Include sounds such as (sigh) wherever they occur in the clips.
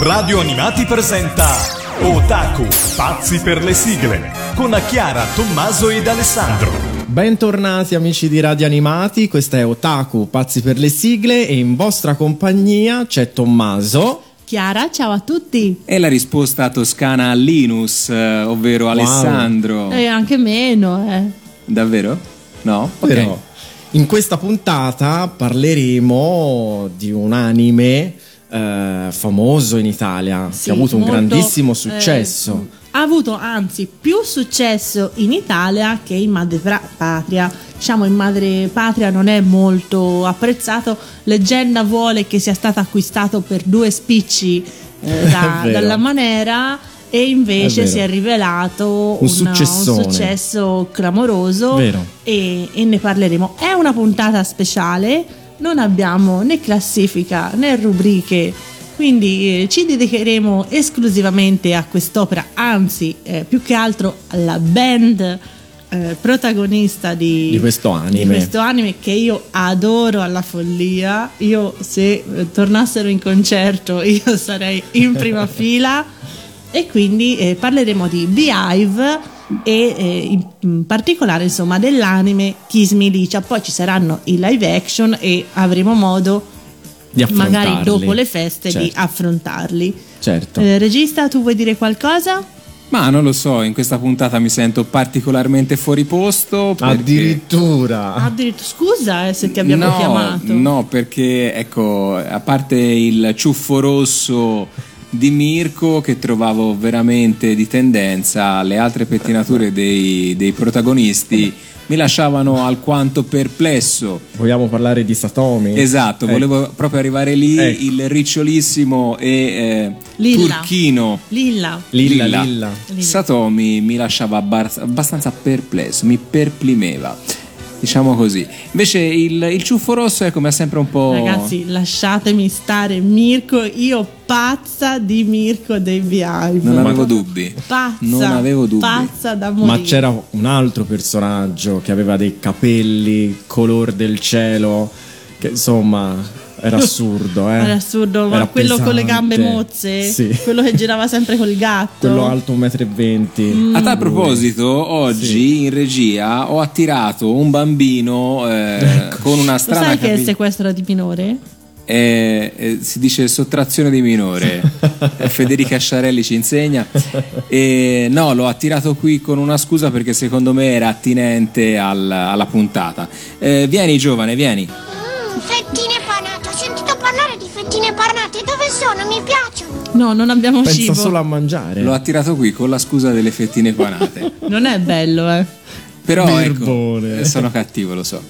Radio Animati presenta Otaku, pazzi per le sigle, con Chiara, Tommaso ed Alessandro. Bentornati amici di Radio Animati, questa è Otaku, pazzi per le sigle e in vostra compagnia c'è Tommaso. Chiara, ciao a tutti. E la risposta toscana a Linus, eh, ovvero wow. Alessandro. E anche meno, eh. Davvero? No? Ok. Però, in questa puntata parleremo di un anime eh, famoso in Italia, sì, che ha avuto un molto, grandissimo successo. Eh, ha avuto anzi più successo in Italia che in madre patria. Diciamo in madre patria non è molto apprezzato. Leggenda vuole che sia stato acquistato per due spicci eh, (laughs) da, dalla Manera e invece è si è rivelato un, una, un successo clamoroso e, e ne parleremo. È una puntata speciale non abbiamo né classifica né rubriche, quindi eh, ci dedicheremo esclusivamente a quest'opera, anzi eh, più che altro alla band eh, protagonista di, di, questo anime. di, questo anime. che io adoro alla follia. Io se eh, tornassero in concerto (laughs) io sarei in prima (laughs) fila e quindi eh, parleremo di Beehive e eh, in particolare insomma dell'anime Kiss Me Licia poi ci saranno i live action e avremo modo di magari dopo le feste certo. di affrontarli certo eh, regista tu vuoi dire qualcosa? Ma non lo so, in questa puntata mi sento particolarmente fuori posto. Perché... Addirittura. Addirittura. Scusa eh, se ti abbiamo no, chiamato. No, perché ecco, a parte il ciuffo rosso di Mirko che trovavo veramente di tendenza, le altre pettinature dei, dei protagonisti mi lasciavano alquanto perplesso. Vogliamo parlare di Satomi? Esatto, eh. volevo proprio arrivare lì, eh. il ricciolissimo e eh, Lilla. turchino Lilla. Lilla, Lilla. Lilla. Satomi mi lasciava abbastanza perplesso, mi perplimeva diciamo così. Invece il, il ciuffo rosso è come sempre un po'. Ragazzi, lasciatemi stare, Mirko. Io pazza di Mirko dei Beehive. Non avevo dubbi. Pazza. Non avevo dubbi. Pazza da morire. Ma c'era un altro personaggio che aveva dei capelli color del cielo. Che insomma era assurdo, eh. Era assurdo, ma Era quello pesante. con le gambe mozze, sì. quello che girava sempre col gatto. Quello alto 1,20 m. Mm. A tal proposito, oggi sì. in regia ho attirato un bambino eh, ecco. con una strana. Lo sai capi- che è sequestro di minore? Eh, eh, si dice sottrazione di minore. (laughs) Federica Sciarelli ci insegna. E, no, l'ho attirato qui con una scusa perché secondo me era attinente al, alla puntata. Eh, vieni, giovane, vieni. Mm, parnate dove sono? Mi piacciono. No, non abbiamo Pensa cibo. solo a mangiare. L'ho attirato qui con la scusa delle fettine panate. (laughs) non è bello, eh. Però ecco, sono cattivo, lo so.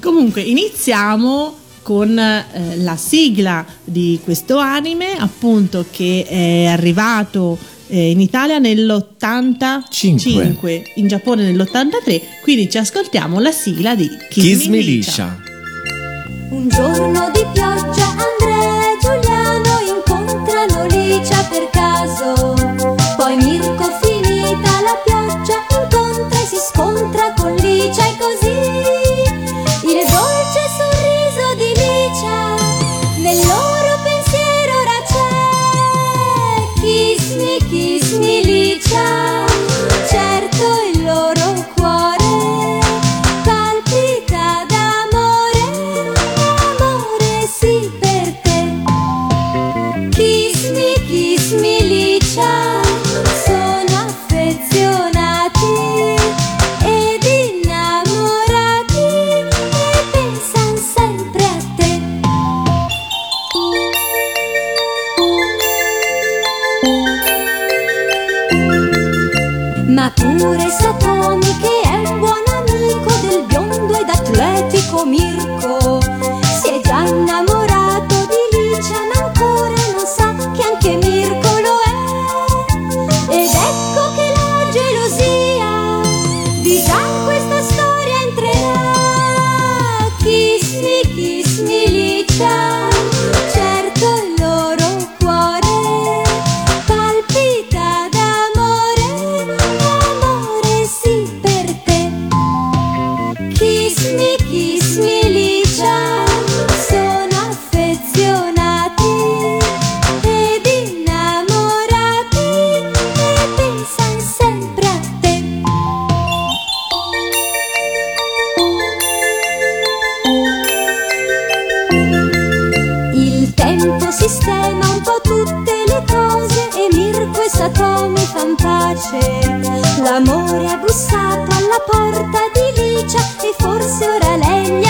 Comunque, iniziamo con eh, la sigla di questo anime, appunto che è arrivato eh, in Italia nell'85, in Giappone nell'83, quindi ci ascoltiamo la sigla di Kiss, Kiss Me Licia. Un giorno di pioggia Andrea e Giuliano incontrano Licia per caso. Forse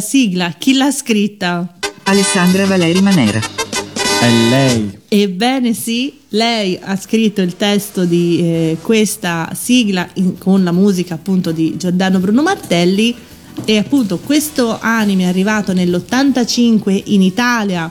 la sigla chi l'ha scritta? Alessandra Valeri Manera. È lei. Ebbene sì, lei ha scritto il testo di eh, questa sigla in- con la musica appunto di Giordano Bruno Martelli e appunto questo anime è arrivato nell'85 in Italia,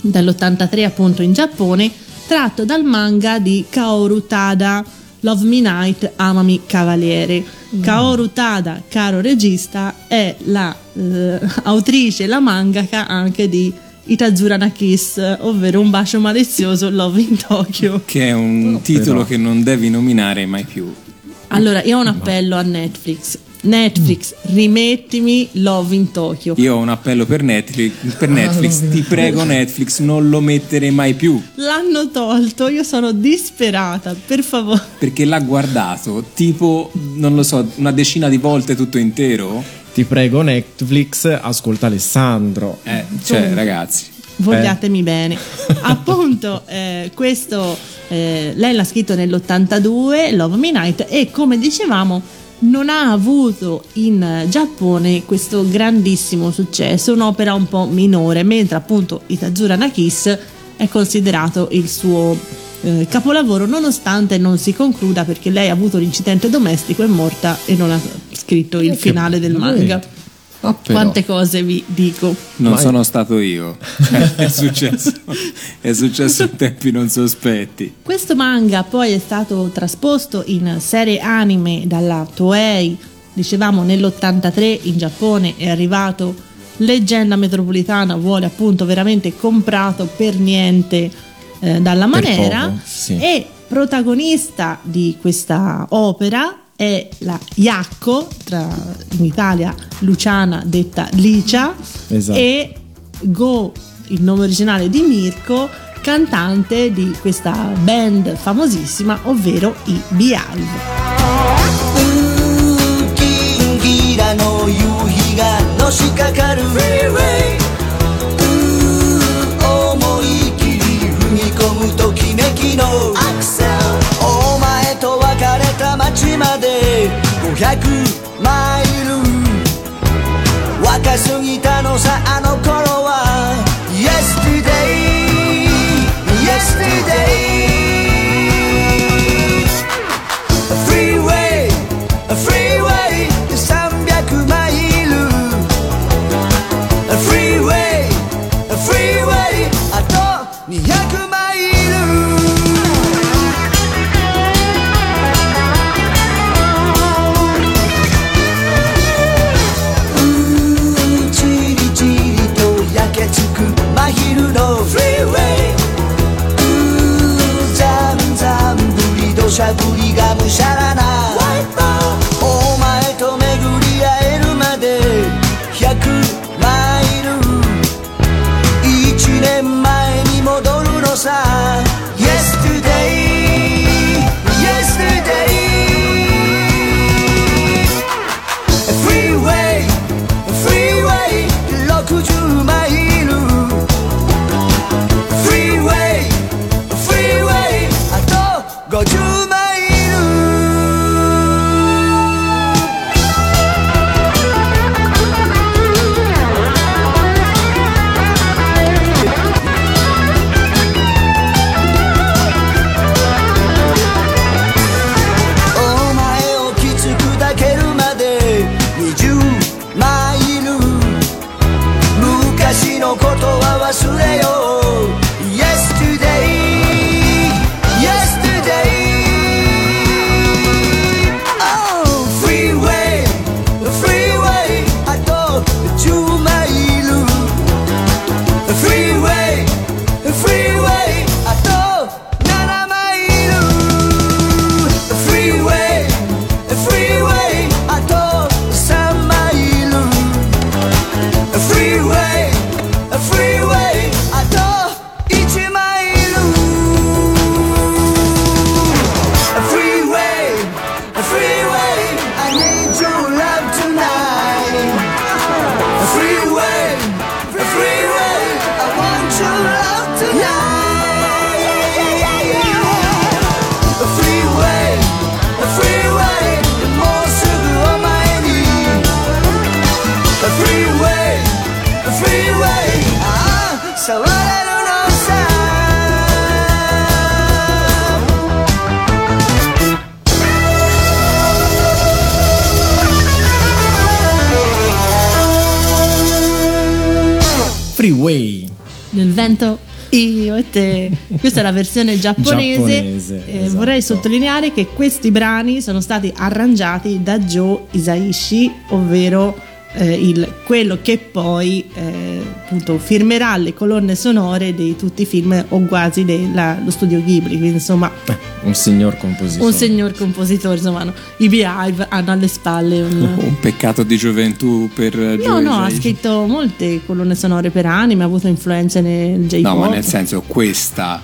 dall'83 appunto in Giappone, tratto dal manga di Kaoru Tada, Love Me Night, Amami Cavaliere. Kaoru Tada, caro regista, è la eh, autrice, la mangaka anche di Itazura na Kiss, ovvero Un bacio malizioso, Love in Tokyo. Che è un No, titolo però. che non devi nominare mai più. Allora, io ho un appello a Netflix. Netflix, rimettimi Love in Tokyo. Io ho un appello per Netflix, per Netflix. ti prego Netflix, non lo mettere mai più. L'hanno tolto, io sono disperata, per favore. Perché l'ha guardato tipo, non lo so, una decina di volte tutto intero. Ti prego Netflix, ascolta Alessandro. Eh, cioè, ragazzi. Vogliatemi bene. (laughs) Appunto, eh, questo eh, lei l'ha scritto nell'82, Love Me Night, e come dicevamo, non ha avuto in Giappone questo grandissimo successo, un'opera un po' minore, mentre appunto Itazura na Kiss è considerato il suo eh, capolavoro, nonostante non si concluda perché lei ha avuto l'incidente domestico, è morta e non ha scritto il finale del manga. Ah. Quante cose vi dico. Non Vai. sono stato io. (laughs) È successo. È successo in tempi non sospetti. Questo manga poi è stato trasposto in serie anime dalla Toei, dicevamo nell'83 in Giappone è arrivato Leggenda Metropolitana, vuole appunto veramente comprato per niente eh, dalla Manera poco, sì. e protagonista di questa opera è la Iacco, tra, in Italia Luciana detta Licia, Esatto. e Go, il nome originale di Mirko, cantante di questa band famosissima, ovvero i Beehive. ギンギラの夕日がのしかかるフリーウェイ思い切り踏み込むときめきのアクセルお前と 別れた街まで500マイル。若すぎたのさあの頃は。Yesterday Yesterday la versione giapponese. Giapponese, Eh, esatto. Vorrei sottolineare che questi brani sono stati arrangiati da Joe Isaishi, ovvero eh, il- quello che poi eh, appunto firmerà le colonne sonore di tutti i film o quasi dello studio Ghibli. Quindi insomma Eh, un signor compositore. un signor compositore, insomma no, i Beehive hanno alle spalle un... (laughs) Un peccato di gioventù per No, Joe no, ha Hisaishi. scritto molte colonne sonore per anime, ha avuto influenze nel J-pop. No, ma nel senso, questa,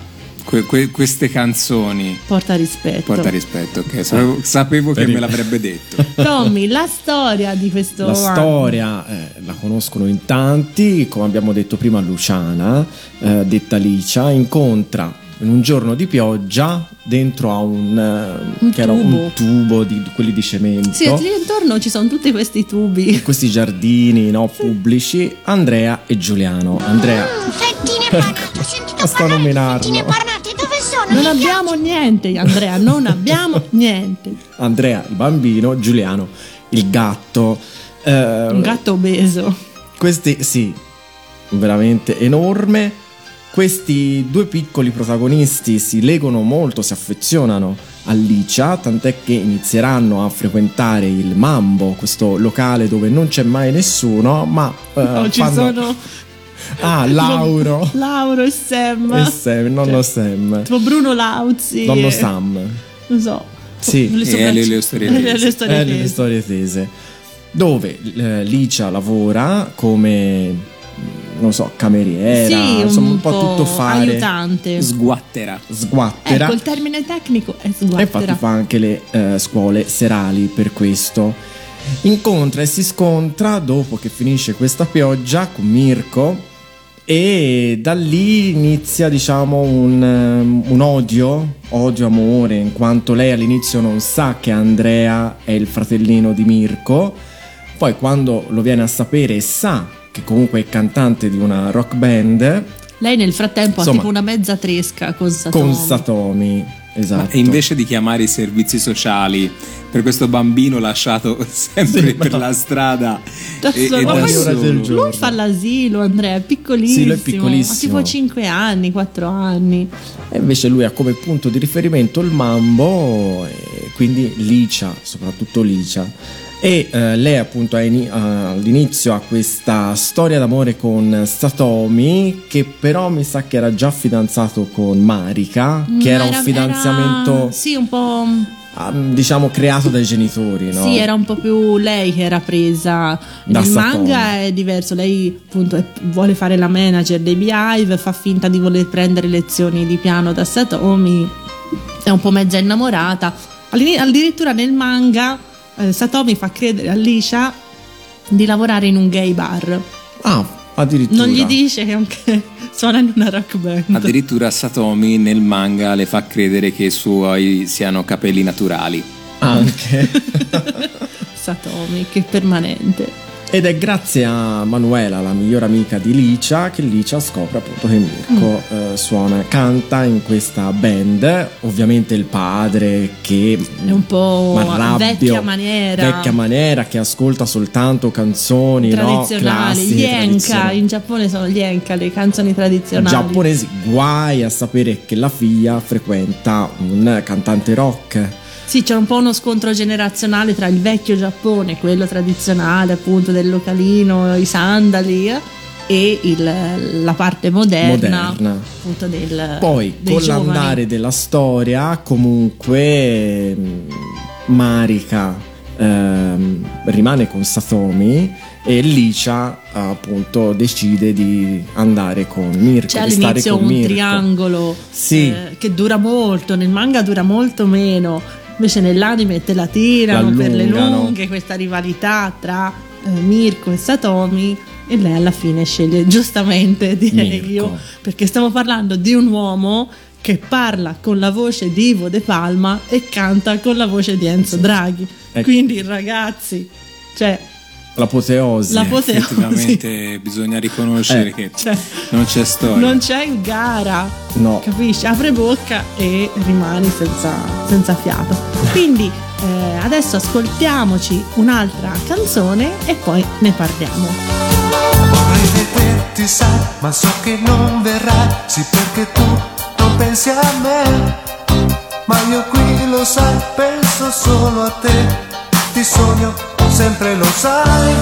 que- que- queste canzoni. Porta rispetto. Porta rispetto, ok. Sapevo, sapevo che me l'avrebbe detto. (laughs) Tommy, la storia di questo La anime. storia eh, la conoscono in tanti, come abbiamo detto prima Luciana, eh, detta Licia, incontra in un giorno di pioggia dentro a un, eh, Un che era tubo. un tubo di, di quelli di cemento. Sì, lì intorno ci sono tutti questi tubi. questi giardini no, pubblici Andrea e Giuliano Andrea Fettine panate, ho sentito parlare nominarlo. fettine? Non abbiamo niente, Andrea, non abbiamo niente. Andrea il bambino Giuliano il gatto Eh, Un gatto obeso. questi sì veramente enorme questi due piccoli protagonisti si legano molto si affezionano a Licia tant'è che inizieranno a frequentare il Mambo questo locale dove non c'è mai nessuno ma eh, No, ci fanno- sono ah Lauro Lauro e Sam. e Sam, nonno Cioè, Sam Tipo Bruno Lauzi. nonno e- Sam Non so. Sì. Le E sopracci- le- le storie (laughs) le- tese. le storie Eh, tese. le storie tese dove eh, Licia lavora come non so cameriera Sì, insomma un po' tutto fare aiutante. Sguattera. sguattera Ecco, il termine tecnico è e infatti sguattera. fa anche le eh, scuole serali per questo incontra e si scontra dopo che finisce questa pioggia con Mirko e da lì inizia diciamo un, ehm, un odio odio amore in quanto lei all'inizio non sa che Andrea è il fratellino di Mirko. Poi quando lo viene a sapere e sa che comunque è cantante di una rock band. Lei nel frattempo Insomma, ha tipo una mezza tresca con Satomi. con Satomi esatto. E invece di chiamare i servizi sociali per questo bambino lasciato (laughs) sempre Sì, per ma- la strada Da e, solo. e da solo. giorno. Lui fa l'asilo, Andrea, è piccolissimo. Sì, è piccolissimo. Ha tipo 5 anni, 4 anni. E invece lui ha come punto di riferimento il Mambo e quindi Licia, soprattutto Licia. E eh, lei appunto ha- all'inizio ha questa storia d'amore con Satomi che però mi sa che era già fidanzato con Marika, che era, un fidanzamento era- Sì, un po'. Diciamo creato dai genitori, no? Sì, era un po' più lei che era presa. Da Nel Satomi. manga è diverso. Lei appunto vuole fare la manager dei Beehive, fa finta di voler prendere lezioni di piano da Satomi. È un po' mezza innamorata. Addirittura nel manga eh, Satomi fa credere a Lisha di lavorare in un gay bar. Ah, addirittura. Non gli dice che anche (laughs) suona in una rock band. Addirittura Satomi nel manga le fa credere che i suoi siano capelli naturali. Anche. (laughs) Satomi, che permanente. Ed è grazie a Manuela, la migliore amica di Licia, che Licia scopre appunto che Mirko Mm. eh, suona, canta in questa band. Ovviamente il padre che È un po' m'arrabbio, vecchia maniera. vecchia maniera che ascolta soltanto canzoni no, tradizionali, classiche, gli enka, in Giappone sono gli enka, le canzoni tradizionali. giapponesi. Guai a sapere che la figlia frequenta un cantante rock. Sì, c'è un po' uno scontro generazionale tra il vecchio Giappone, quello tradizionale appunto del localino, i sandali e il- la parte moderna, Moderna. appunto del Poi, con giovani. l'andare della storia, comunque mh, Marika ehm, rimane con Satomi e Licia appunto decide di andare con Mirko, C'è di stare all'inizio con un Mirko. triangolo Sì. eh, che dura molto, nel manga dura molto meno, invece nell'anime te la tirano per le lunghe, questa rivalità tra eh, Mirko e Satomi e lei alla fine sceglie giustamente direi Mirko. io, perché stiamo parlando di un uomo che parla con la voce di Ivo De Palma e canta con la voce di Enzo Draghi. Ecco. Quindi ragazzi, cioè L'apoteosi. l'apoteosi. Effettivamente (laughs) bisogna riconoscere Eh. che Cioè, non c'è storia. non c'è gara. No. Capisci? Apre bocca e rimani senza, senza fiato. Quindi eh, adesso ascoltiamoci un'altra canzone e poi ne parliamo. Vorrei vedere diverti sai, ma so che non verrai, sì perché tu non pensi a me. Ma io qui lo sai, penso solo a te, ti sogno, sempre lo sai.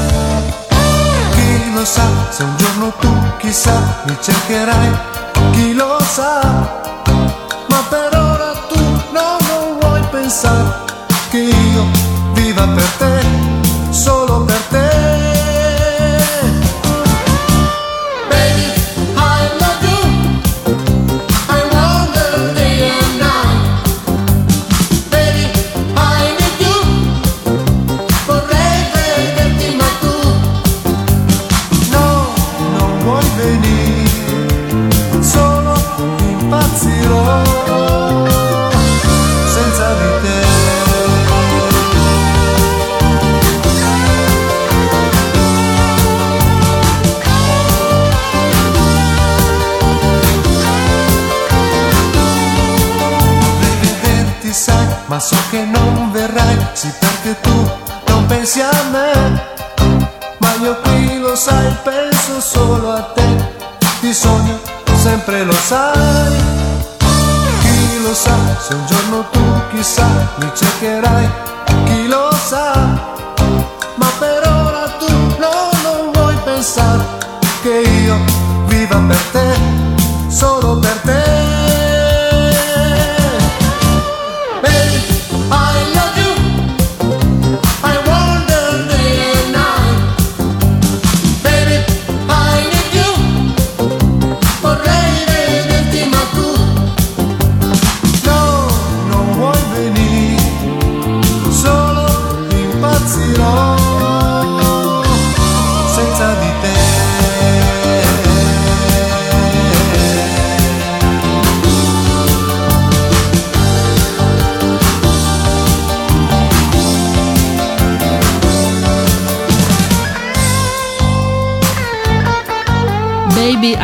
Chi lo sa, se un giorno tu chissà mi cercherai, chi lo sa. Ma per ora tu no, non vuoi pensare che io viva per te, Perché tu non pensi a me ma io qui lo sai, penso solo a te, ti sogno, sempre lo sai. Chi lo sa, se un giorno tu chissà mi cercherai, chi lo sa. Ma per ora tu no, non vuoi pensare che io viva per te, solo per te.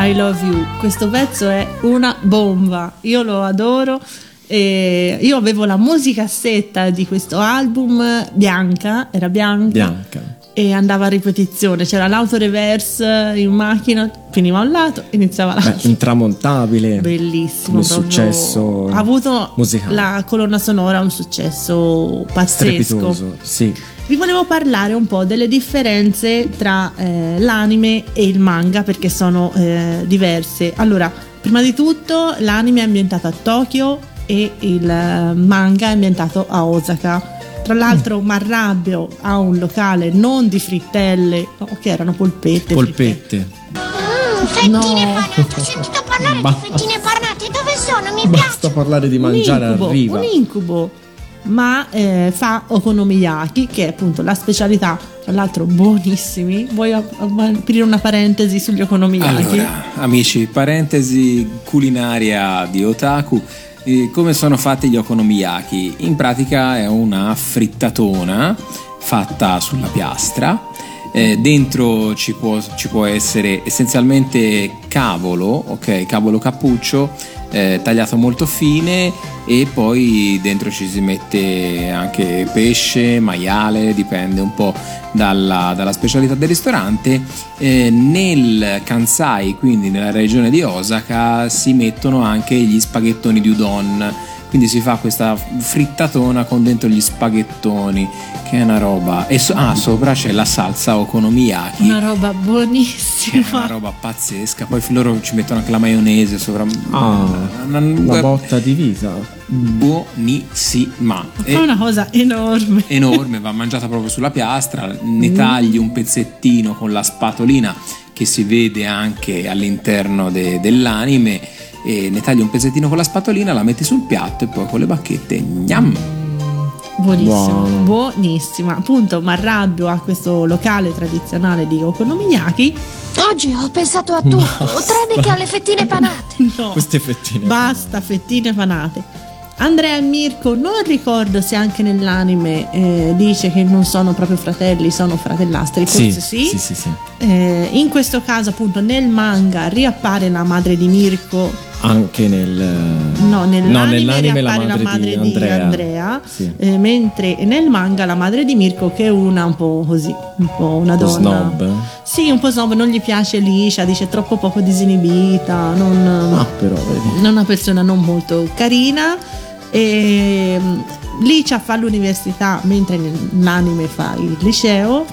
I Love You. Questo pezzo è una bomba, io lo adoro. E io avevo la musicassetta di questo album bianca, era bianca, Bianca. e andava a ripetizione. C'era l'autoreverse in macchina, finiva un lato, iniziava Beh, l'altro. intramontabile. Bellissimo. Proprio. successo Ha avuto musicale. la colonna sonora un successo pazzesco. Strepitoso, sì. Vi volevo parlare un po' delle differenze tra eh, l'anime e il manga perché sono eh, diverse. Allora, prima di tutto l'anime è ambientato a Tokyo e il eh, manga è ambientato a Osaka. Tra l'altro Marrabbio ha un locale non di frittelle, no, che erano polpette. Polpette. Mmm, fettine No. panate. Ho sentito parlare Basta. di fettine panate. Dove sono? Mi Basta piace. parlare di mangiare un incubo, arriva. un incubo. Ma eh, fa okonomiyaki, che è appunto la specialità, tra l'altro buonissimi. Vuoi ap- aprire una parentesi sugli okonomiyaki? Allora, amici, parentesi culinaria di otaku. Eh, come sono fatti gli okonomiyaki? In pratica è una frittatona fatta sulla piastra. Eh, dentro ci può, ci può essere essenzialmente cavolo, ok, cavolo cappuccio eh, tagliato molto fine e poi dentro ci si mette anche pesce, maiale, dipende un po' dalla, dalla specialità del ristorante. Eh, nel Kansai, quindi nella regione di Osaka, si mettono anche gli spaghettoni di udon. Quindi si fa questa frittatona con dentro gli spaghettoni, che è una roba. E so- ah, sopra c'è la salsa okonomiyaki. Una roba Che è una buonissima. roba pazzesca. Poi loro ci mettono anche la maionese sopra. Ah, Una- una botta di vita. buonissima. È una cosa enorme. enorme, va mangiata proprio sulla piastra, ne tagli un pezzettino con la spatolina che si vede anche all'interno de- dell'anime e ne tagli un pezzettino con la spatolina, la metti sul piatto e poi con le bacchette gnam. Buonissima, Buono. buonissima. Appunto, Marrabbio ha questo locale tradizionale di okonomiyaki. Oggi ho pensato a tutto, tranne che alle fettine panate. (laughs) No, Queste fettine. basta fettine panate. Andrea e Mirko, non ricordo se anche nell'anime eh, dice che non sono proprio fratelli, sono fratellastri, Sì, forse sì. sì, sì, sì. Eh, in questo caso, appunto, nel manga riappare la madre di Mirko Anche nel... No, nell'anime, no, nell'anime la madre, la madre di Andrea. Andrea, Sì. eh, mentre nel manga la madre di Mirko che è una un po' così, un po' una Un po' donna. snob. Sì, un po' snob, non gli piace Liscia, dice troppo poco disinibita, non, Ah, però è una persona non molto carina. E mm, Licia fa l'università mentre nell'anime fa il liceo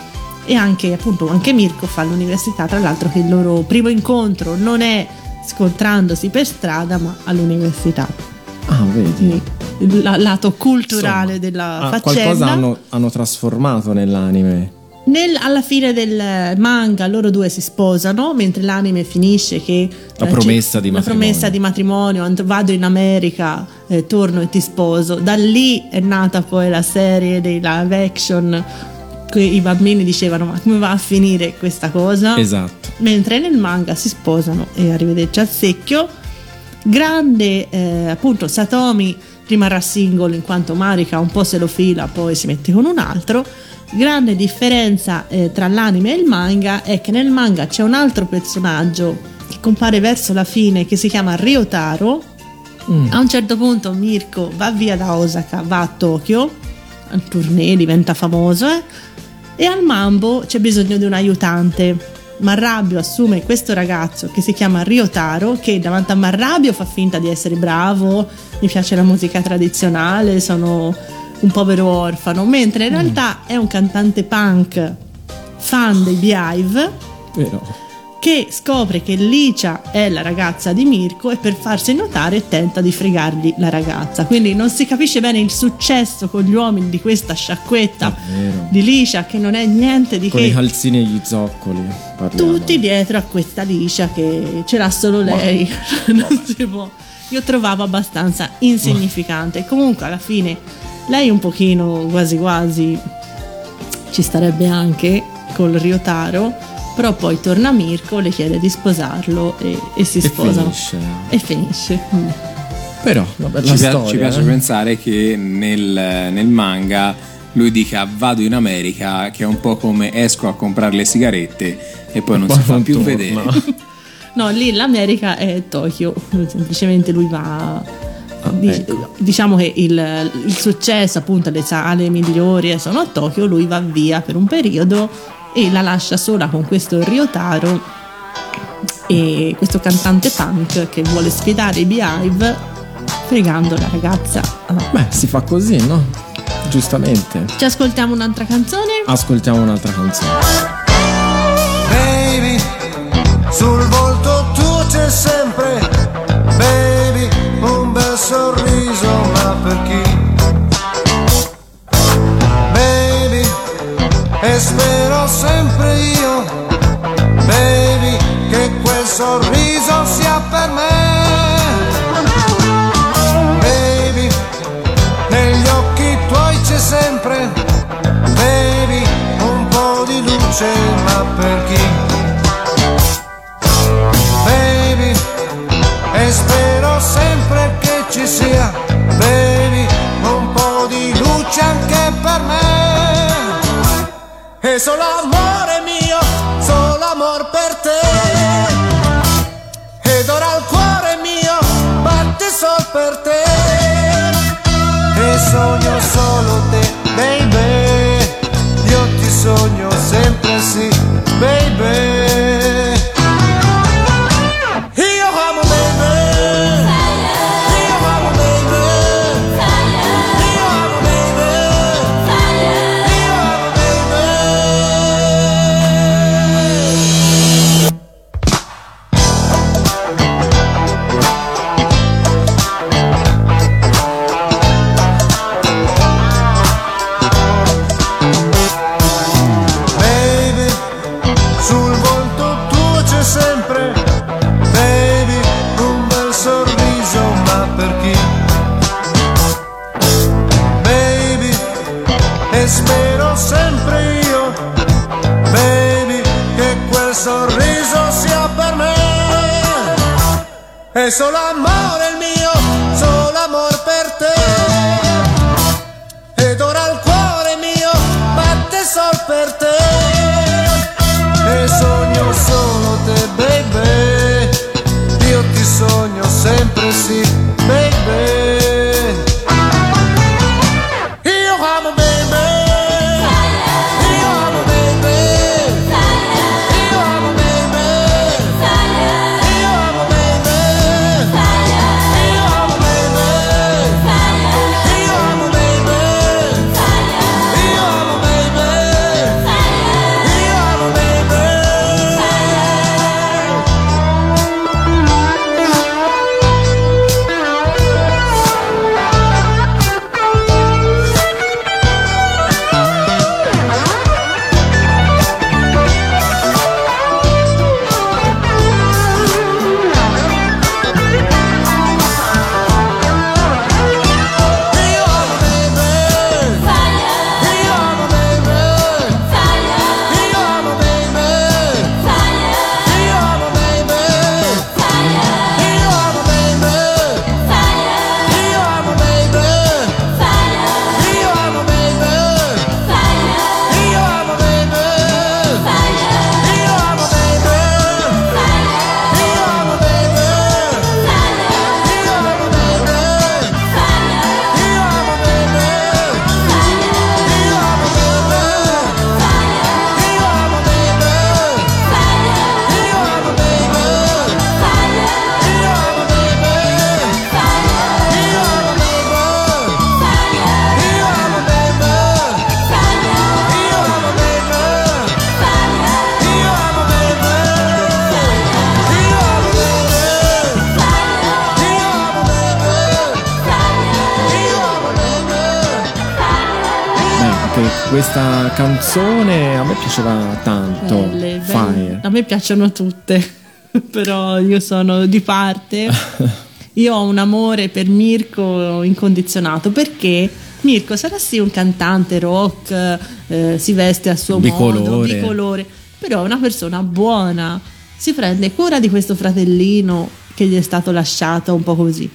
e anche appunto anche Mirko fa l'università tra l'altro che il loro primo incontro non è scontrandosi per strada ma all'università Ah, vedi. il la- lato culturale Insomma, della ah, faccenda qualcosa hanno, hanno trasformato nell'anime. Nel- alla fine del manga loro due si sposano, mentre l'anime finisce che... La eh, promessa c'è- di la matrimonio. promessa di matrimonio, vado in America, eh, torno e ti sposo. Da lì è nata poi la serie dei live action, i bambini dicevano ma come va a finire questa cosa? Esatto. mentre nel manga si sposano e arrivederci al secchio. Grande, eh, appunto, Satomi rimarrà single in quanto Marika un po' se lo fila, poi si mette con un altro. Grande differenza eh, tra l'anime e il manga è che nel manga c'è un altro personaggio che compare verso la fine che si chiama Ryotaro. A un certo punto Mirko va via da Osaka, va a Tokyo, al tournée, diventa famoso eh, e al Mambo c'è bisogno di un aiutante. Marrabio assume questo ragazzo che si chiama Ryotaro che davanti a Marrabio fa finta di essere bravo, mi piace la musica tradizionale, sono un povero orfano, mentre in realtà è un cantante punk fan dei Beehive Vero. Che scopre che Licia è la ragazza di Mirko e per farsi notare tenta di fregargli la ragazza. Quindi non si capisce bene il successo con gli uomini di questa sciacquetta Davvero. di Licia che non è niente di Con i che calzini e gli zoccoli. Parliamo. tutti dietro a questa Licia che ce l'ha solo lei. (laughs) non si può. Io trovavo abbastanza insignificante. Comunque alla fine lei un pochino quasi quasi ci starebbe anche col Ryotaro, però poi torna Mirko, le chiede di sposarlo e, e si E sposano. finisce. E finisce. Mm. Però, Ci, storia. ci piace eh. pensare che nel, nel manga lui dica vado in America, che è un po' come esco a comprare le sigarette e poi non Poi si fa più torna. vedere. No, lì l'America è Tokyo, semplicemente lui va... di- ecco. Diciamo che il, il successo, appunto, le sale migliori sono a Tokyo, lui va via per un periodo e la lascia sola con questo Ryotaro e questo cantante punk che vuole sfidare i Beehive fregando la ragazza. Beh, si fa così, no? Giustamente. Ci ascoltiamo un'altra canzone? Ascoltiamo un'altra canzone. Spero sempre io, baby, che quel sorriso sia per me. Baby, negli occhi tuoi c'è sempre, baby, un po' di luce, ma per chi? Baby, e spero sempre che ci sia, solo amore mio, solo amor per te. Ed ora il cuore mio batte sol per te. E sogno solo te, baby. Io ti sogno sempre sì, baby. È piacciono tutte, (laughs) però io sono di parte. (laughs) Io ho un amore per Mirko incondizionato perché Mirko sarà sì un cantante rock, eh, si veste a suo modo, Bicolore. bicolore, però è una persona buona, si prende cura di questo fratellino che gli è stato lasciato un po' così.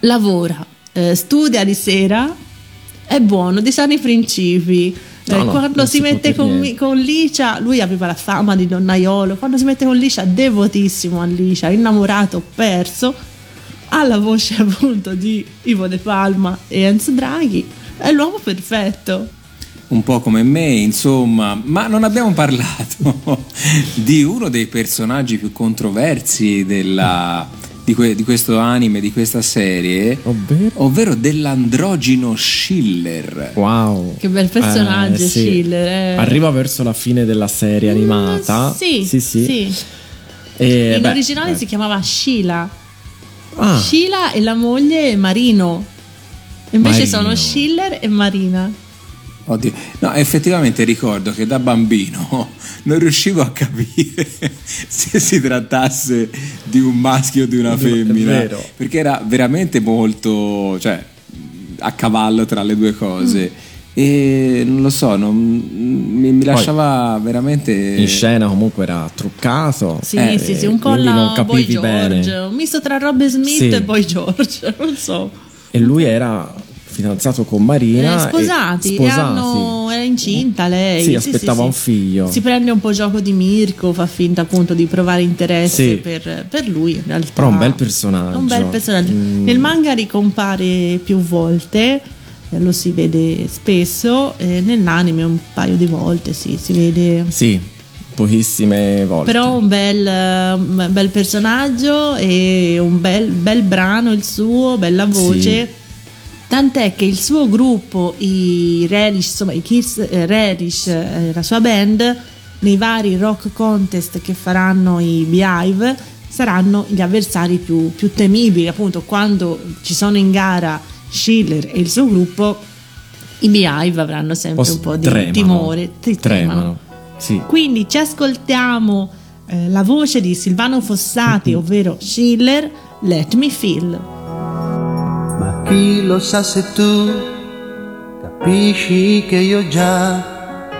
Lavora, eh, studia di sera, è buono, di sani principi. No, Eh, no, quando si si mette con, con Licia, lui aveva la fama di donnaiolo. Quando si mette con Licia, devotissimo a Licia, innamorato, perso. Ha la voce (laughs) appunto di Ivo De Palma e Enzo Draghi. È l'uomo perfetto. un po' come me, insomma, ma non abbiamo parlato (laughs) di uno dei personaggi più controversi della- di, que- di questo anime, di questa serie, Ovvero? ovvero dell'androgino Schiller. Wow. Che bel personaggio, Eh, sì. Schiller. eh. Arriva verso la fine della serie animata. Mm, Sì, sì. sì. sì. E, In beh, originale eh. si chiamava Sheila. Ah, Sheila e la moglie Marino. Invece Marino. sono Schiller e Marina. Oddio. No, effettivamente ricordo che da bambino non riuscivo a capire (laughs) se si trattasse di un maschio o di una femmina. vero. Perché era veramente molto, cioè, a cavallo tra le due cose. Mm. E non lo so, non- mi, mi lasciava veramente. in scena comunque era truccato. Sì, eh, sì, sì, un po' quindi non la Boy capivi George, bene. un misto tra Robin Smith Sì. e Boy George, (laughs) non so. E lui era fidanzato con Marina. Eh, sposati, e, sposati. hanno, era incinta lei. Sì, aspettava un figlio. Si prende un po' gioco di Mirko, fa finta appunto di provare interesse Sì. per, per lui in realtà. Però un bel personaggio. Un bel personaggio. Mm. Nel manga ricompare più volte, eh, lo si vede spesso, e nell'anime un paio di volte, sì, si vede. Sì, pochissime volte. Però un bel, eh, un bel personaggio e un bel, bel brano il suo, bella voce. Tant'è che il suo gruppo, i Relish, insomma i Kids eh, Relish, eh, la sua band, nei vari rock contest che faranno i Beehive, saranno gli avversari più, più temibili. Appunto, quando ci sono in gara Schiller e il suo gruppo, i Beehive avranno sempre un po' di tremano. timore. ti Tremano. Sì. quindi ci ascoltiamo eh, la voce di Silvano Fossati, (laughs) ovvero Schiller, Let Me Feel. Chi lo sa se tu capisci che io già,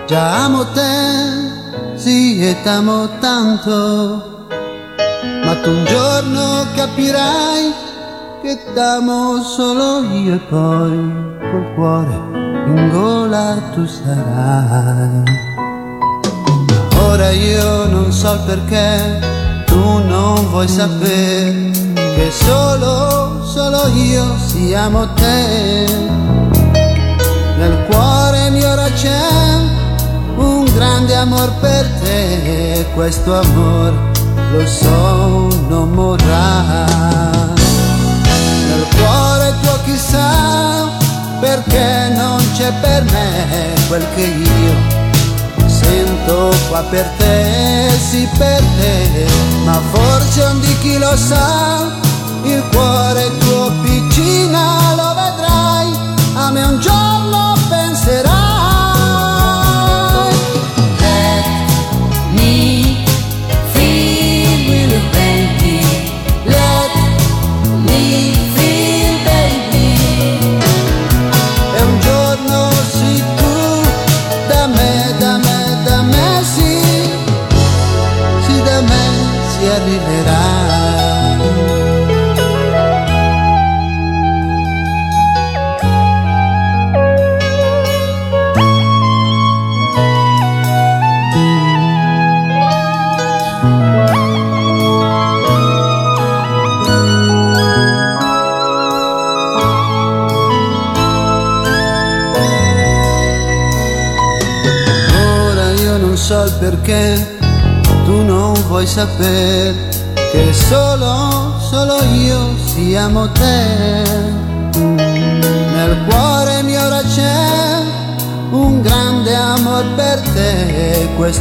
già amo te, sì e t'amo tanto, ma tu un giorno capirai che t'amo solo io e poi col cuore in gola tu sarai. Ora io non so il perché tu non vuoi sapere che solo, solo io siamo te. Nel cuore mio ora c'è un grande amor per te questo amor lo so non morrà. Nel cuore tuo chissà perché non c'è per me quel che io sento qua per te, sì per te, ma forse un di chi lo sa, il cuore tuo piccina lo vedrai, a me un giorno penserai.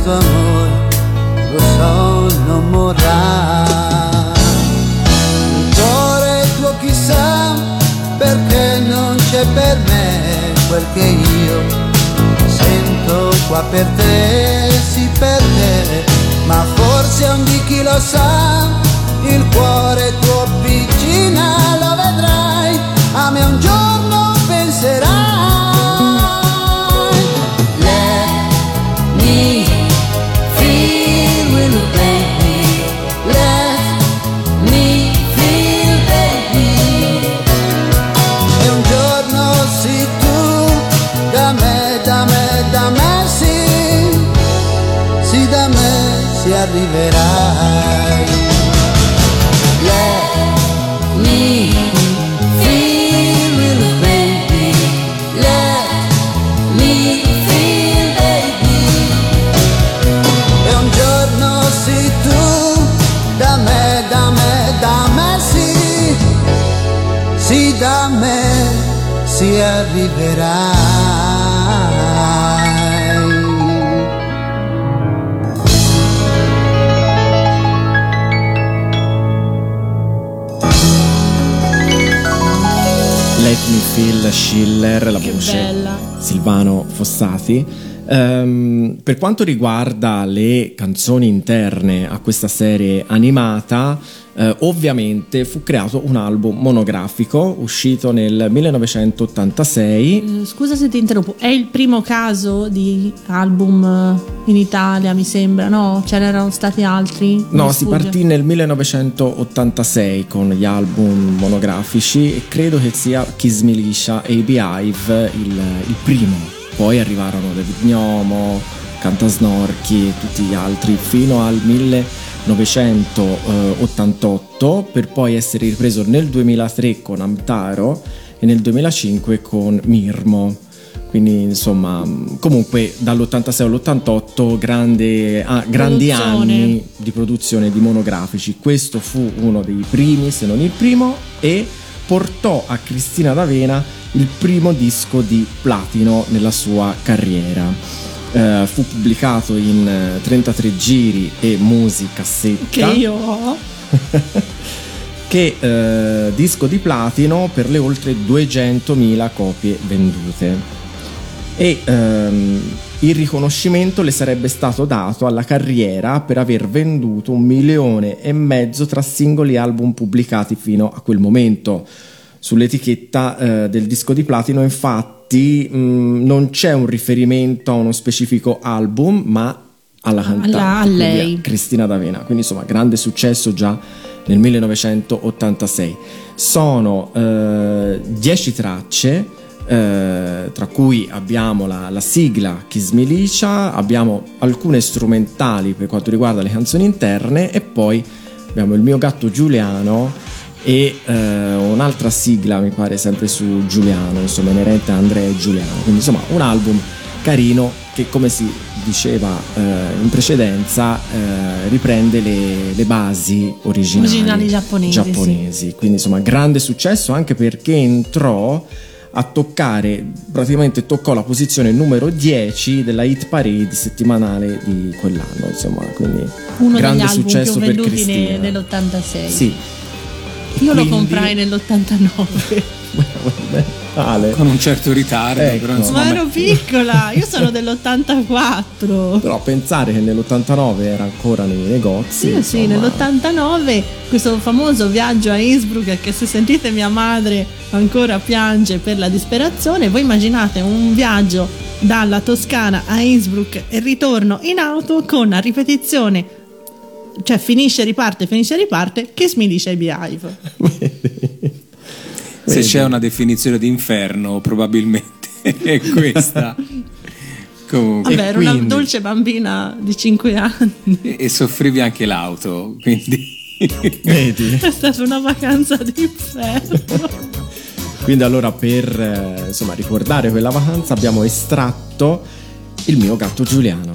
Questo amor lo so non morrà. Il cuore tuo chissà perché non c'è per me quel che io qua per te, sì per te, ma forse un di chi lo sa, il cuore tuo piccina lo vedrai, a me un giorno me Fossati. Ehm, per quanto riguarda le canzoni interne a questa serie animata, eh, ovviamente fu creato un album monografico uscito nel 1986 Eh, Scusa se ti interrompo, è il primo caso di album eh, in Italia, mi sembra, no? Ce n'erano stati altri? No, si sfugge. partì nel 1986 con gli album monografici e credo che sia Kiss Me Liscia e Beehive il, il primo. Poi arrivarono David Gnomo, Cantasnorchi e tutti gli altri fino al 1988 per poi essere ripreso nel 2003 con Amtaro e nel 2005 con Mirmo. Quindi insomma, comunque dall'86 all'88 grande, ah, grandi anni di produzione di monografici. Questo fu uno dei primi, se non il primo, e portò a Cristina D'Avena il primo disco di platino nella sua carriera. Eh, fu pubblicato in eh, 33 giri e musicassetta Che io ho. (laughs) che eh, disco di platino per le oltre 200.000 copie vendute e ehm, il riconoscimento le sarebbe stato dato alla carriera per aver venduto un milione e mezzo tra singoli album pubblicati fino a quel momento. Sull'etichetta eh, del disco di platino infatti mh, non c'è un riferimento a uno specifico album ma alla cantante, Alla- a lei. Cristina D'Avena, quindi insomma grande successo già nel 1986. Sono 10 tracce, eh, tra cui abbiamo la, la sigla Kiss Me Licia, abbiamo alcune strumentali per quanto riguarda le canzoni interne e poi abbiamo il mio gatto Giuliano e eh, un'altra sigla mi pare sempre su Giuliano, insomma inerente a Andrea e Giuliano. Quindi insomma un album carino che come si diceva eh, in precedenza eh, riprende le, le basi originali, Originali giapponesi, giapponesi. Quindi insomma grande successo anche perché entrò a toccare, praticamente toccò la posizione numero 10 della hit parade settimanale di quell'anno, insomma, quindi Uno grande successo per Cristina. ne- nell'86. Sì. Io lo Quindi- comprai nell'89. Ale. Con un certo ritardo, Ecco. però insomma, Ma ero piccola, (laughs) io sono dell'84. Però pensare che nell'89 era ancora nei negozi. Sì, sì, insomma, nell'89 questo famoso viaggio a Innsbruck che se sentite mia madre ancora piange per la disperazione, voi immaginate un viaggio dalla Toscana a Innsbruck e ritorno in auto con a ripetizione, cioè finisce, riparte, finisce, riparte, che smilisce i Beehive. (laughs) se c'è una definizione di inferno, probabilmente (laughs) è questa. (laughs) Comunque, Vabbè, era una quindi- dolce bambina di 5 anni. e, e soffrivi anche l'auto, quindi (laughs) Vedi? È stata una vacanza d'inferno. Quindi allora per eh, insomma, ricordare quella vacanza abbiamo estratto il mio gatto. Giuliano,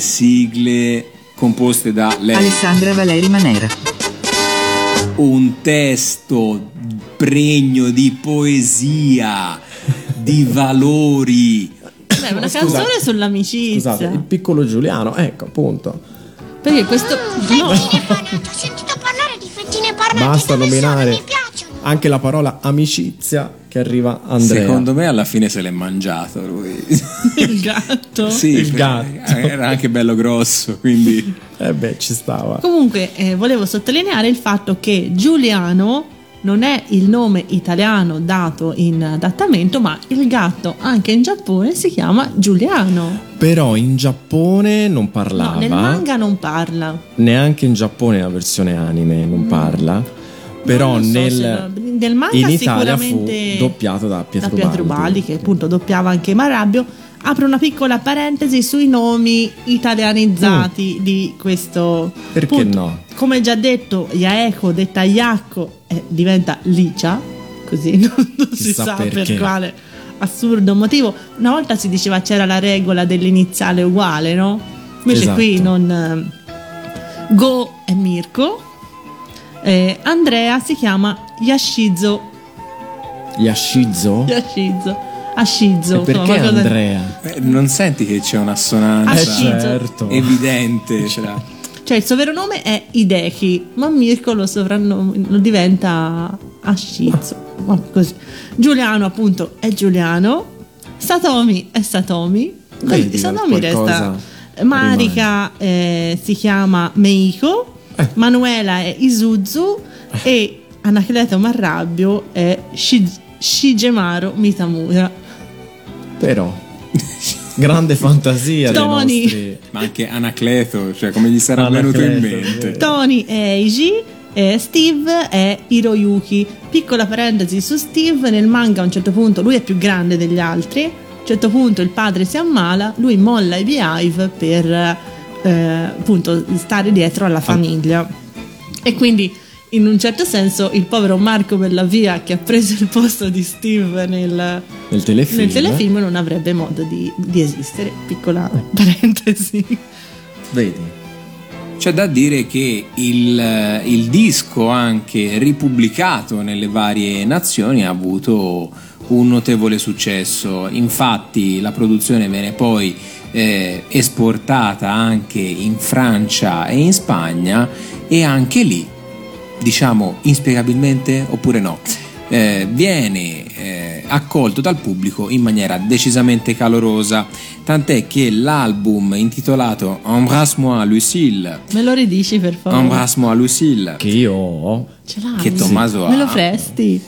sigle composte da lei. Alessandra Valeri Manera. Un testo pregno di poesia, di (laughs) valori. Beh, una Scusa. canzone sull'amicizia. Scusate, il piccolo Giuliano, ecco appunto. Perché questo. (laughs) No. Fettine panate, ho sentito parlare di fettine panate. Basta nominare Mi piacciono. Anche la parola amicizia che arriva Andrea. Secondo me alla fine se l'è mangiato lui. (laughs) Il gatto. sì, Il beh, gatto. Era anche bello grosso, quindi (laughs) Eh beh, ci stava. Comunque, eh, volevo sottolineare il fatto che Giuliano non è il nome italiano dato in adattamento, ma il gatto anche in Giappone si chiama Giuliano. Però in Giappone non parlava. No, nel manga non parla. Neanche in Giappone la versione anime non parla. Però so nel, se- nel manga in Italia sicuramente fu doppiato da da Pietro, Pietro Baldi, che appunto doppiava anche Marrabbio. Apro una piccola parentesi sui nomi italianizzati di questo. Mm. Perché punto. no? Come già detto, Yaeko detta Iacco eh, diventa Licia, così (laughs) non, non si sa per perché. quale assurdo motivo. Una volta si diceva c'era la regola dell'iniziale uguale, no? Invece Esatto. qui non. eh, Go è Mirko. Eh, Andrea si chiama Yashizo. Yashizo? Yashizo. Ashizo. E perché qualcosa- Andrea? Eh, non senti che c'è un'assonanza Ah, Eh certo. evidente tra (laughs) Cioè il suo vero nome è Hideki, ma Mirko lo soprannome lo diventa così. Giuliano appunto è Giuliano. Satomi è Satomi. Vedi, Satomi resta. Marika eh, si chiama Meiko. Eh. (laughs) Manuela è Isuzu. E Anacleto Marrabbio è Shi- Shigemaro Mitamura. Però grande fantasia dei Tony. nostri ma anche Anacleto, cioè come gli sarà Anacleto, venuto in vero. mente. Tony è Eiji e Steve è Hiroyuki. Piccola parentesi su Steve, nel manga a un certo punto lui è più grande degli altri. A un certo punto il padre si ammala, lui molla i Beehive per eh, appunto stare dietro alla famiglia. E quindi in un certo senso il povero Marco Bellavia che ha preso il posto di Steve nel, nel telefilm. nel telefilm non avrebbe modo di, di esistere. Piccola parentesi. Vedi? C'è da dire che il, il disco anche ripubblicato nelle varie nazioni ha avuto un notevole successo, infatti la produzione viene poi eh, esportata anche in Francia e in Spagna e anche lì, diciamo inspiegabilmente oppure no, eh, viene eh, accolto dal pubblico in maniera decisamente calorosa, tant'è che l'album intitolato Embrasse-moi Lucille Me lo ridici per favore? Embrasse-moi Lucille Che io ho. Ce l'hai? che Tommaso ha Me lo presti?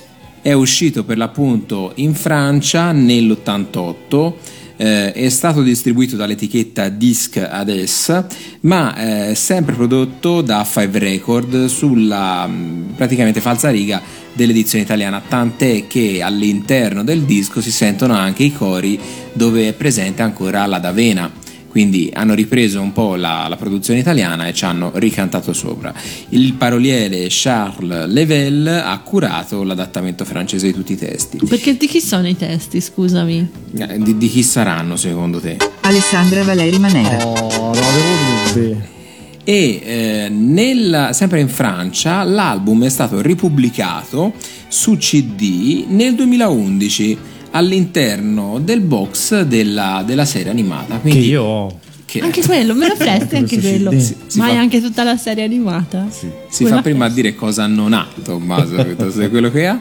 è uscito per l'appunto in Francia nell'88 eh, è stato distribuito dall'etichetta Disc Ades ma eh, sempre prodotto da Five Record sulla mh, praticamente falsariga dell'edizione italiana tant'è che all'interno del disco si sentono anche i cori dove è presente ancora la D'Avena quindi hanno ripreso un po' la, la produzione italiana e ci hanno ricantato sopra. Il paroliere Charles Level ha curato l'adattamento francese di tutti i testi. Perché di chi sono i testi, scusami? Eh, Di, di chi saranno secondo te? Alessandra Valeri Manera. Oh, non avevo dubbi. E eh, nel- sempre in Francia l'album è stato ripubblicato su CD nel 2011 all'interno del box della, della serie animata. Che Quindi, io ho. che- Anche quello, me lo presti anche quello. Si- si Ma hai fa- anche tutta la serie animata? Si fa prima a dire cosa non ha Tommaso piuttosto che quello che ha.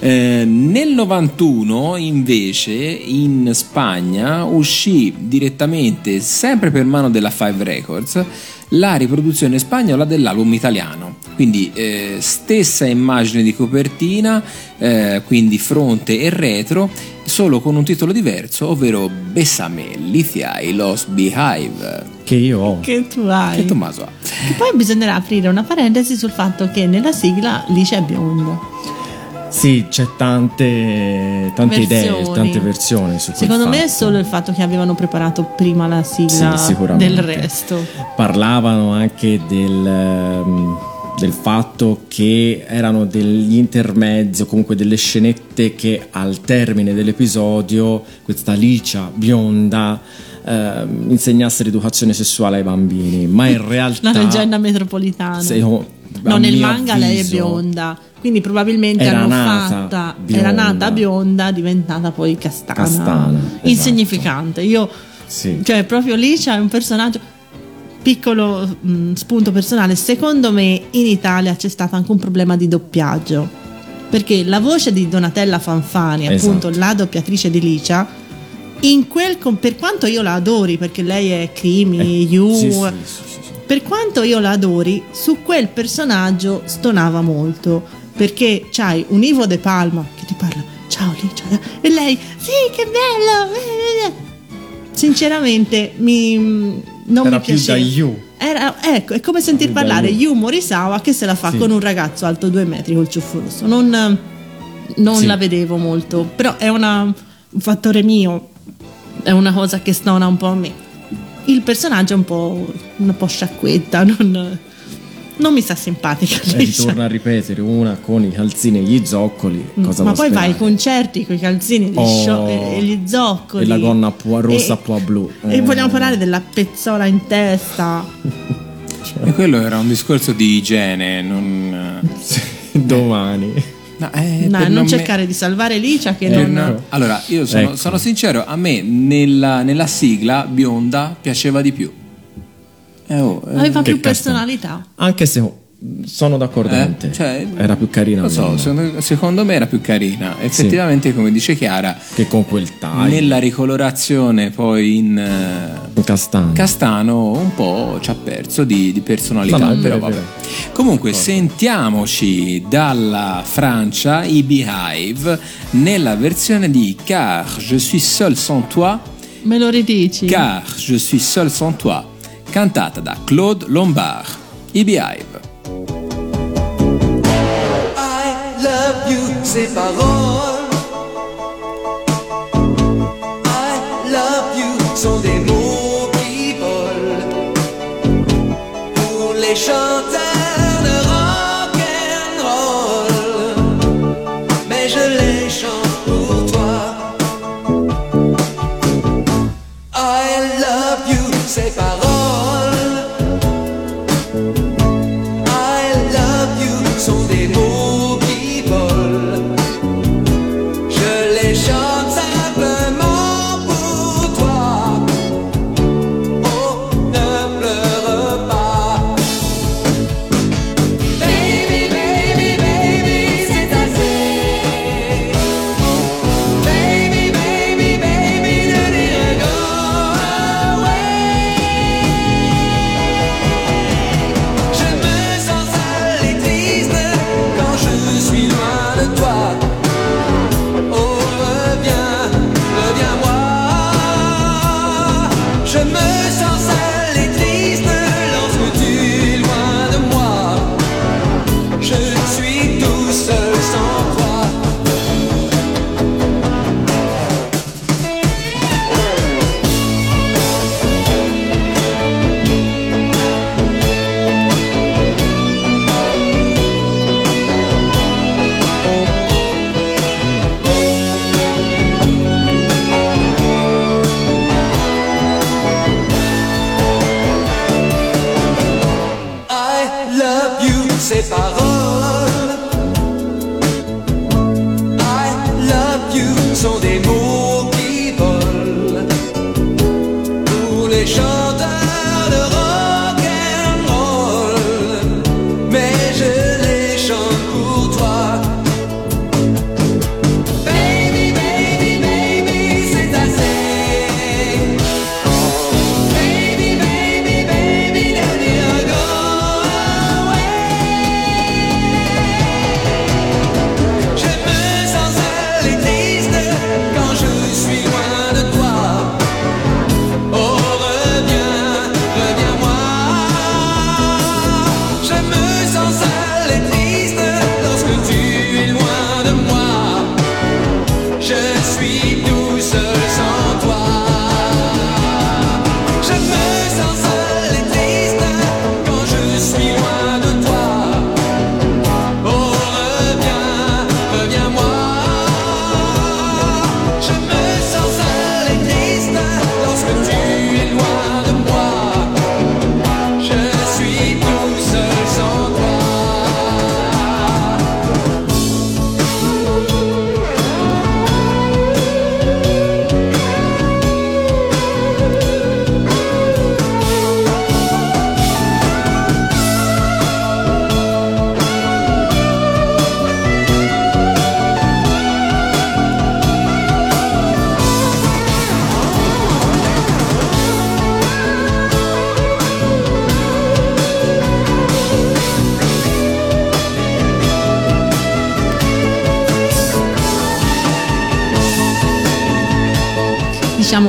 Eh, nel 91 invece in Spagna uscì direttamente, sempre per mano della Five Records, la riproduzione spagnola dell'album italiano. Quindi eh, stessa immagine di copertina, eh, quindi fronte e retro, solo con un titolo diverso, ovvero Bessame, Lithia e Los Beehive, Che io ho. Che tu hai. che Tommaso ha. Che poi bisognerà aprire una parentesi sul fatto che nella sigla lì c'è bionda. Sì, c'è tante, tante idee, tante versioni su quel Secondo me è solo il fatto che avevano preparato prima la sigla Sì, sicuramente. del resto. Parlavano anche del, ehm, del fatto che erano degli intermezzi o comunque delle scenette che al termine dell'episodio questa Licia bionda ehm, insegnasse l'educazione sessuale ai bambini, ma in (laughs) realtà La leggenda metropolitana. se- oh, No, nel manga lei è avviso, bionda. Quindi probabilmente Era hanno nata fatta. bionda. Era nata bionda, diventata poi castana. Castana, esatto. Insignificante. Io, Sì. cioè, proprio lì c'è un personaggio. Piccolo mh, spunto personale. Secondo me in Italia c'è stato anche un problema di doppiaggio. Perché la voce di Donatella Fanfani, appunto Esatto. la doppiatrice di Licia, in quel per quanto io la adori, perché lei è Crimi, You, Eh, sì, sì, sì, sì, sì. per quanto io la adori, su quel personaggio stonava molto. Perché c'hai un Ivo De Palma che ti parla, ciao Licia, e lei, sì, che bello! (laughs) Sinceramente, mi, non Era mi più piaceva. da You. Era, ecco, è come sentir Più parlare You. Yu Morisawa che se la fa Sì. con un ragazzo alto due metri col ciuffo rosso. Non, non Sì. la vedevo molto, però è una- un fattore mio, è una cosa che stona un po' a me. Il personaggio è un po', un po' sciacquetta, (laughs) non, non mi sta simpatica. E Licia. ritorna a ripetere una con i calzini e gli zoccoli. Cosa Ma poi vai ai sperare? concerti con i calzini Oh, e gli zoccoli e la gonna po- rossa E- po' blu. E Eh. vogliamo parlare della pezzola in testa. (laughs) E quello era un discorso di igiene, non... (laughs) Domani. No, eh, No, per non me- cercare di salvare Licia che per non... no- Allora, io sono, Ecco. sono sincero, a me nella, nella sigla bionda piaceva di più. Eh, oh, eh, aveva più cazzo. personalità. Anche se sono d'accordo eh, con te. cioè, Era più carina Non so, secondo, secondo me era più carina. Effettivamente, come dice Chiara, che con quel taglio nella ricolorazione poi in eh, castano. castano un po' ci ha perso di, di personalità. No, però vabbè. Comunque, sentiamoci dalla Francia i Beehive nella versione di Car je suis seul sans toi, Me lo ridici? Car je suis seul sans toi, cantata da Claude Lombard. I Beehive. I love you,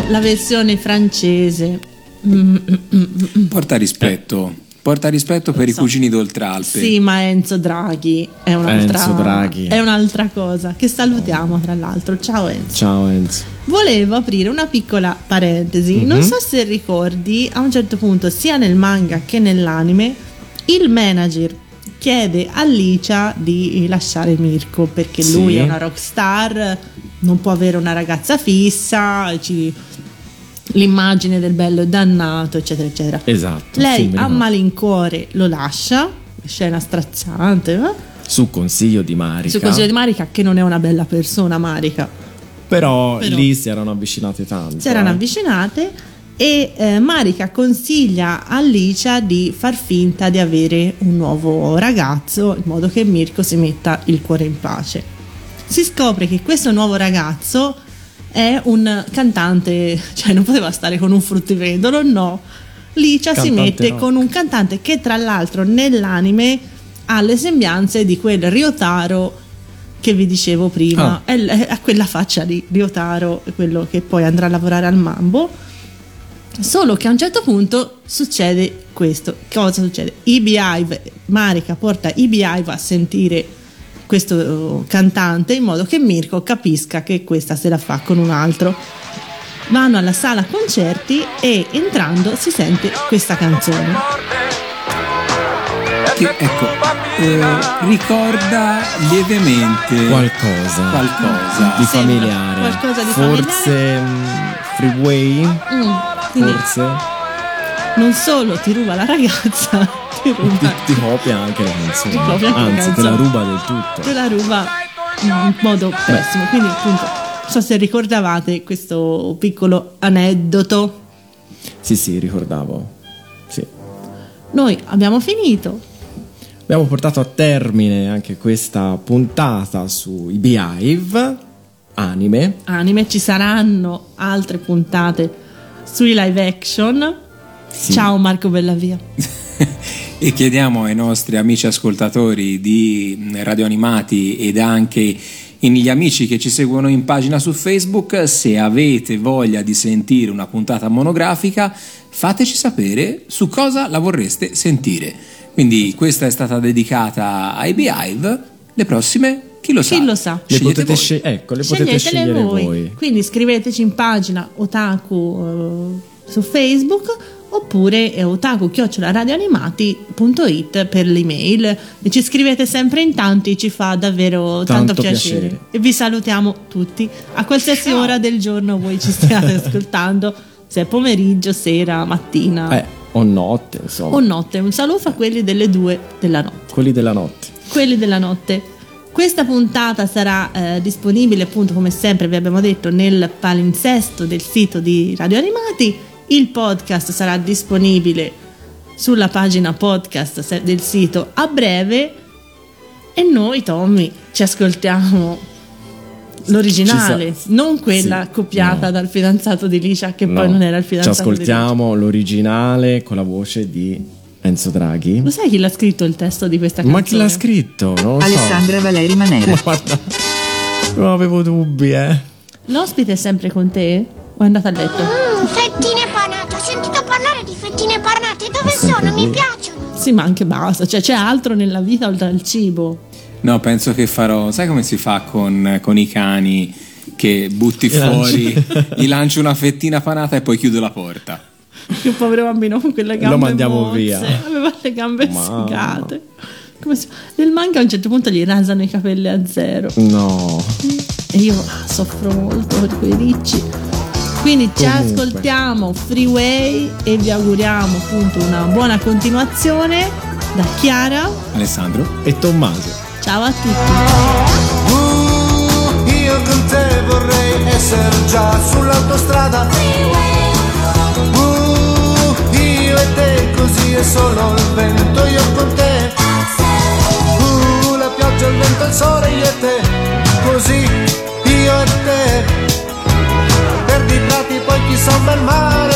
la versione francese. Mm, mm, mm. Porta rispetto, porta rispetto per i So. cugini d'Oltralpe. Sì, ma Enzo Draghi è un'altra, Enzo Draghi. è un'altra cosa che salutiamo tra l'altro. Ciao Enzo. Ciao Enzo. Volevo aprire una piccola parentesi. Non Mhm. so se ricordi, a un certo punto, sia nel manga che nell'anime, il manager chiede a Licia di lasciare Mirko perché Sì. lui è una rockstar, non può avere una ragazza fissa, ci- l'immagine del bello dannato, eccetera, eccetera. Esatto. Lei a malincuore lo lascia, scena straziante, eh? Su consiglio di Marica. su consiglio di Marica che non è una bella persona, Marica. Però, Però- lì si erano avvicinate tanto. si erano eh. avvicinate e eh, Marica consiglia a Licia di far finta di avere un nuovo ragazzo in modo che Mirko si metta il cuore in pace. Si scopre che questo nuovo ragazzo è un cantante, cioè non poteva stare con un fruttivendolo, no. Licia si Cantante mette rock. con un cantante che tra l'altro nell'anime ha le sembianze di quel Ryotaro che vi dicevo prima, Ah. ha quella faccia di Ryotaro, quello che poi andrà a lavorare al Mambo. Solo che a un certo punto succede questo. Cosa succede? I Beehive, Marika porta i Beehive a sentire questo uh, cantante in modo che Mirko capisca che questa se la fa con un altro. Vanno alla sala concerti e entrando si sente questa canzone. Che, ecco, eh, ricorda lievemente Qualcosa. qualcosa. Di familiare. qualcosa di Forse mm, Freeway? Mm, quindi Forse? Non solo ti ruba la ragazza, ti (laughs) Ti, ruba, ti copia anche la canzone. Ti anche Anzi, te canzone. la ruba del tutto. te la ruba in modo pessimo. Quindi appunto, non so se ricordavate questo piccolo aneddoto. Sì, sì, ricordavo. Sì. Noi abbiamo finito. Abbiamo portato a termine anche questa puntata sui Beehive anime. Anime, ci saranno altre puntate sui live action. Sì. Ciao Marco Bellavia. (laughs) e chiediamo ai nostri amici ascoltatori di Radio Animati ed anche gli amici che ci seguono in pagina su Facebook se avete voglia di sentire una puntata monografica fateci sapere su cosa la vorreste sentire quindi questa è stata dedicata ai Beehive le prossime chi lo sa Chi lo sa? Le Scegliete potete, voi. scel- ecco, le potete scegliere voi. voi. Quindi scriveteci in pagina Otaku eh, su Facebook oppure eh, otaku-radioanimati.it per l'email ci scrivete sempre in tanti ci fa davvero tanto, Tanto piacere. piacere. e vi salutiamo tutti a qualsiasi ora del giorno voi ci stiate (laughs) ascoltando se è pomeriggio, sera, mattina Eh, o notte, insomma. o notte un saluto a quelli delle due della notte Quelli della notte. quelli della notte. Questa puntata sarà eh, disponibile appunto come sempre vi abbiamo detto nel palinsesto del sito di Radio Animati. Il podcast sarà disponibile sulla pagina podcast del sito a breve e noi Tommy ci ascoltiamo l'originale, Ci sa- non quella sì, copiata no. dal fidanzato di Licia che No, poi non era il Ci fidanzato di Licia. ascoltiamo l'originale con la voce di Enzo Draghi. Lo sai chi l'ha scritto il testo di questa canzone? Ma chi l'ha scritto? Non lo so. Alessandra Valeri Manera. (laughs) Ma guarda, non avevo dubbi, eh. L'ospite è sempre con te? O è andata a letto? Fettine panate, ho sentito parlare di fettine panate, dove sono? Mi piacciono. Sì, ma anche basta, cioè c'è altro nella vita oltre al cibo. no penso che farò sai come si fa con, con i cani che butti Gli lanci. fuori gli lanci una fettina panata e poi chiudo la porta Che povero bambino con quelle gambe Lo mandiamo mozze, via. Aveva le gambe Mamma. segate. Come si- Nel manga a un certo punto gli rasano i capelli a zero. No. E io soffro molto per quei ricci. Quindi ci Comunque. ascoltiamo Freeway e vi auguriamo appunto una buona continuazione da Chiara. Alessandro E Tommaso. Ciao a tutti. Uh, io con te vorrei essere già sull'autostrada. Uh, io e te così è solo il vento, io con te. Uh, la pioggia, il vento, il sole, io e te. Così io e te. Verdi i prati, poi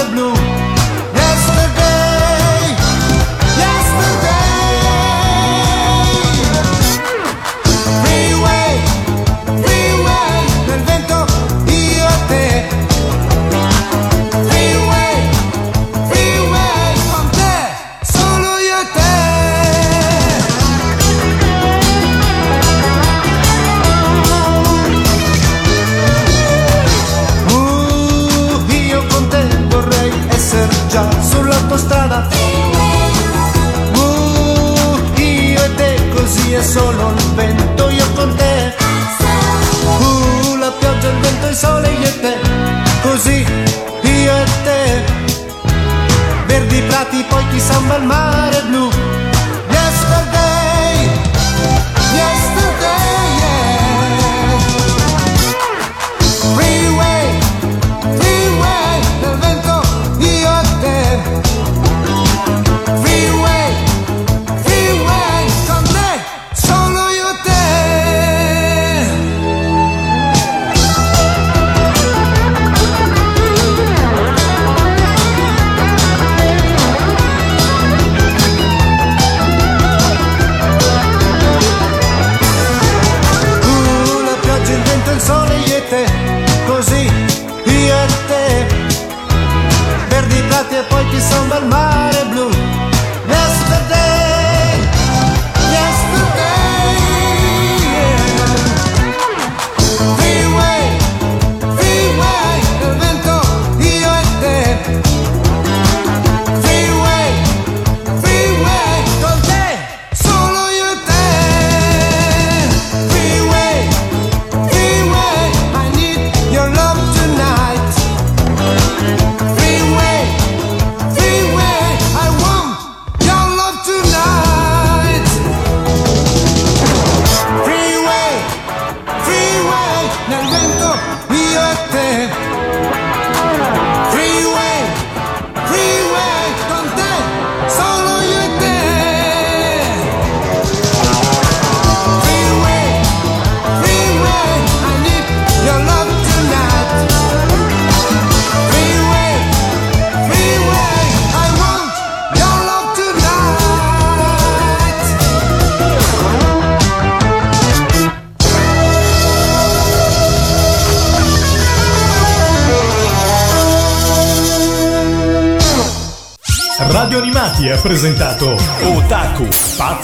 solo il vento, io con te. Uh, la pioggia, il vento, il sole, io e te. Così, io e te. Verdi prati, poi chissà un bel mare blu.